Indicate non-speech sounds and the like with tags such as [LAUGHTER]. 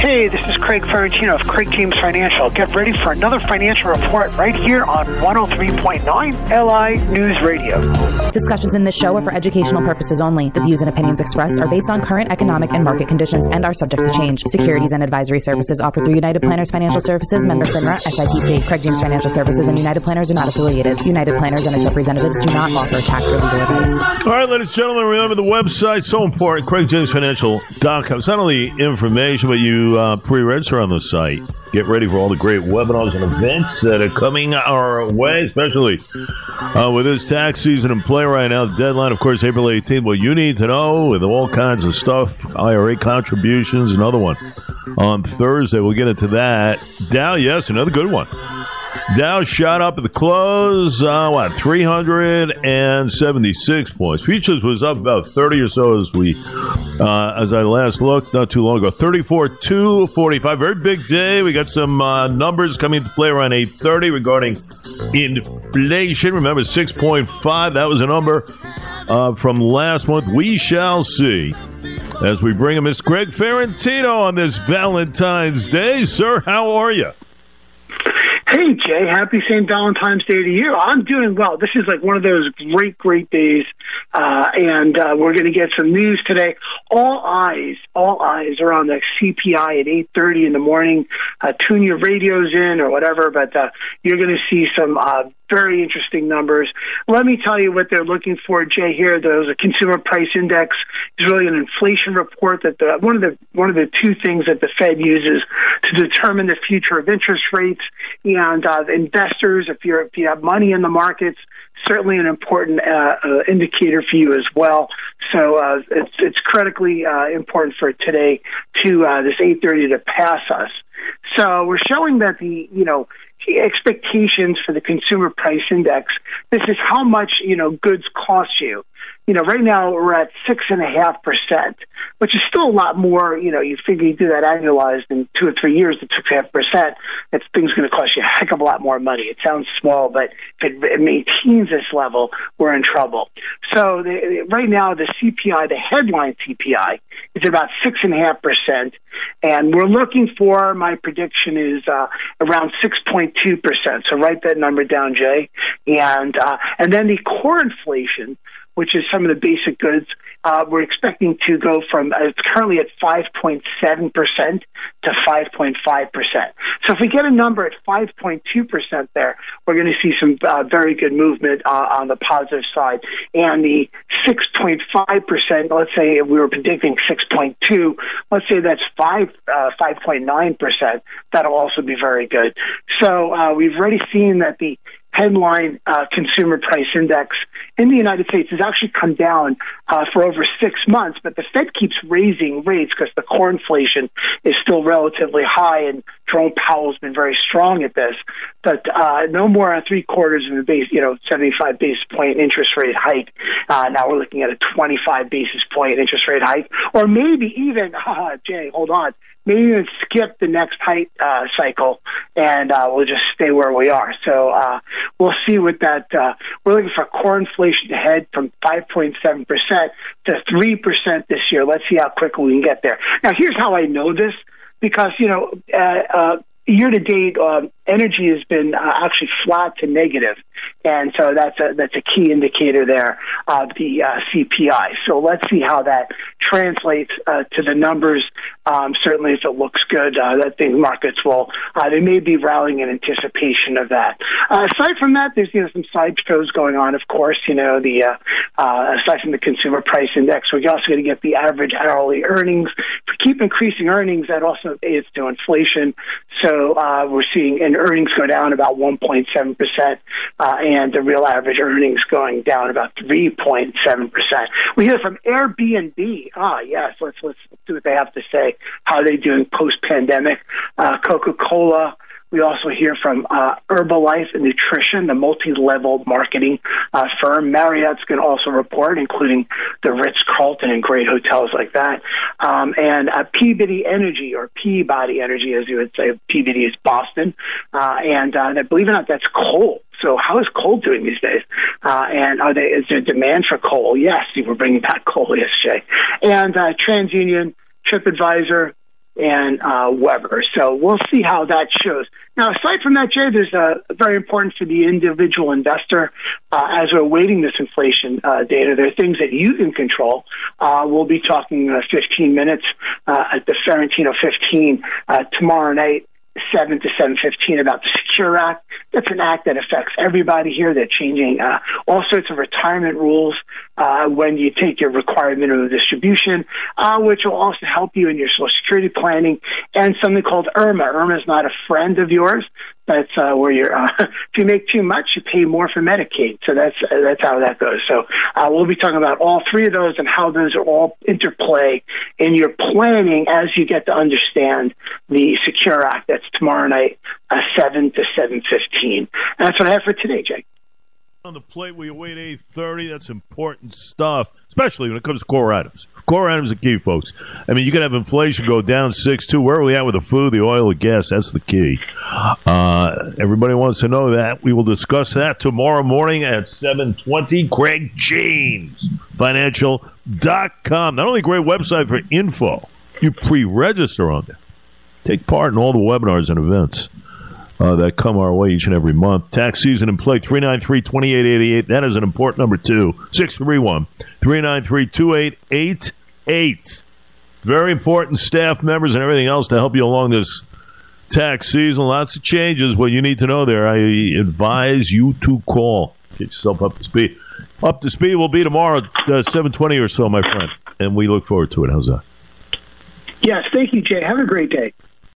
Hey, this is Craig Ferrantino of Craig James Financial. Get ready for another financial report right here on 103.9 LI News Radio. Discussions in this show are for educational purposes only. The views and opinions expressed are based on current economic and market conditions and are subject to change. Securities and advisory services offered through United Planners Financial Services, member FINRA, SIPC. Craig James Financial Services and United Planners are not affiliated. United Planners and its representatives do not offer tax or legal advice. All right, ladies and gentlemen, remember the website so important. CraigJamesFinancial.com. It's not only information, but you uh, pre-register on the site. Get ready for all the great webinars and events that are coming our way, especially uh, with this tax season in play right now. The deadline, of course, April 18th. What you need to know with all kinds of stuff, IRA contributions, another one on Thursday. We'll get into that. Dow, yes, another good one. Dow shot up at the close, uh, what, 376 points. Futures was up about 30 or so as we, uh, as I last looked not too long ago. 34, 245. Very big day. We got some uh, numbers coming to play around 830 regarding inflation. Remember, 6.5. That was a number uh, from last month. We shall see as we bring in Mr. Craig Ferrantino on this Valentine's Day. Sir, how are you? Hey, Jay, happy St. Valentine's Day to you. I'm doing well. This is like one of those great, great days. Uh, and uh, we're going to get some news today. All eyes, all eyes are on the CPI at 8.30 in the morning. Uh, tune your radios in or whatever, but uh, you're going to see some uh, very interesting numbers. Let me tell you what they're looking for, Jay. Here, there's a consumer price index. It's really an inflation report that the, one of the one of the two things that the Fed uses to determine the future of interest rates. And uh, investors, if you're if you have money in the markets, certainly an important uh, uh, indicator for you as well. So uh, it's it's critically uh, important for today to uh, this 8:30 to pass us. So we're showing that the you know expectations for the consumer price index. This is how much you know goods cost you you know, right now we're at six and a half percent, which is still a lot more. You know, you figure you do that annualized in two or three years at six and a half percent, that thing's going to cost you a heck of a lot more money. It sounds small, but if it, it maintains this level, we're in trouble. So the, right now, the CPI, the headline CPI, is about six and a half percent, and we're looking for. My prediction is uh, around six point two percent. So write that number down, Jay, and uh, and then the core inflation which is some of the basic goods, uh, we're expecting to go from uh, it's currently at 5.7% to 5.5%. So if we get a number at 5.2% there, we're going to see some uh, very good movement uh, on the positive side. And the 6.5%, let's say we were predicting 6.2, let's say that's 5, 5.9%, uh, that'll also be very good. So uh, we've already seen that the headline uh, consumer price index in the United States has actually come down uh, for over six months, but the Fed keeps raising rates because the core inflation is still relatively high, and Jerome Powell's been very strong at this. But uh, no more than three quarters of a base, you know, 75 basis point interest rate hike. Uh, now we're looking at a 25 basis point interest rate hike, or maybe even, [LAUGHS] uh, Jay, hold on, maybe even skip the next height uh, cycle and uh, we'll just stay where we are. So uh, we'll see what that. Uh, we're looking for core inflation to head from 5.7% to 3% this year. Let's see how quickly we can get there. Now, here's how I know this because, you know, uh, uh, year to date, uh, energy has been uh, actually flat to negative, and so that's a that's a key indicator there of the uh, CPI. So let's see how that translates uh, to the numbers. Um, certainly, if it looks good, uh, that the markets will uh, they may be rallying in anticipation of that. aside from that, there's you know some side shows going on. Of course, you know the aside from the consumer price index, we're also going to get the average hourly earnings. Keep increasing earnings, that also aids to inflation. So we're seeing an earnings go down about 1.7 percent, uh, and the real average earnings going down about 3.7 percent. We hear from Airbnb. Ah, yes, let's let's see what they have to say. How are they doing post pandemic? Uh, Coca Cola. We also hear from uh, Herbalife and Nutrition, the multi-level marketing uh, firm. Marriott's going to also report, including the Ritz Carlton and great hotels like that. Um, and uh, Peabody Energy, or Peabody Energy, as you would say, Peabody is Boston. Uh, and uh, believe it or not, that's coal. So how is coal doing these days? Uh, and are they, is there demand for coal? Yes, we're bringing back coal, [LAUGHS] yes, Jay. And uh, TransUnion, TripAdvisor, and uh, Weber. So we'll see how that shows. Now, aside from that, Jay, there's a very important for the individual investor uh, as we're waiting this inflation uh, data. There are things that you can control. Uh, we'll be talking uh, 15 minutes uh, at the Ferrantino 15 uh, tomorrow night 7 to 715 about the Secure Act. That's an act that affects everybody here. They're changing uh, all sorts of retirement rules uh, when you take your required minimum distribution, uh, which will also help you in your Social Security planning, and something called IRMAA. IRMAA is not a friend of yours. That's uh, where you're. Uh, [LAUGHS] if you make too much, you pay more for Medicaid. So that's uh, that's how that goes. So uh, we'll be talking about all three of those and how those are all interplay in your planning as you get to understand the Secure Act. That's tomorrow night, uh, seven to seven fifteen. That's what I have for today, Jake on the plate we await 8.30 that's important stuff especially when it comes to core items. Core items are key folks. I mean you can have inflation go down 6-2 where are we at with the food the oil the gas? That's the key. Uh, everybody wants to know that. We will discuss that tomorrow morning at 7.20 craig james financial.com not only a great website for info you pre-register on there. Take part in all the webinars and events uh, that come our way each and every month. Tax season in play 393 2888. That is an important number, too. 631 393 2888. Very important staff members and everything else to help you along this tax season. Lots of changes. What you need to know there, I advise you to call. Get yourself up to speed. Up to speed will be tomorrow at uh, 720 or so, my friend. And we look forward to it. How's that? Yes, thank you, Jay. Have a great day.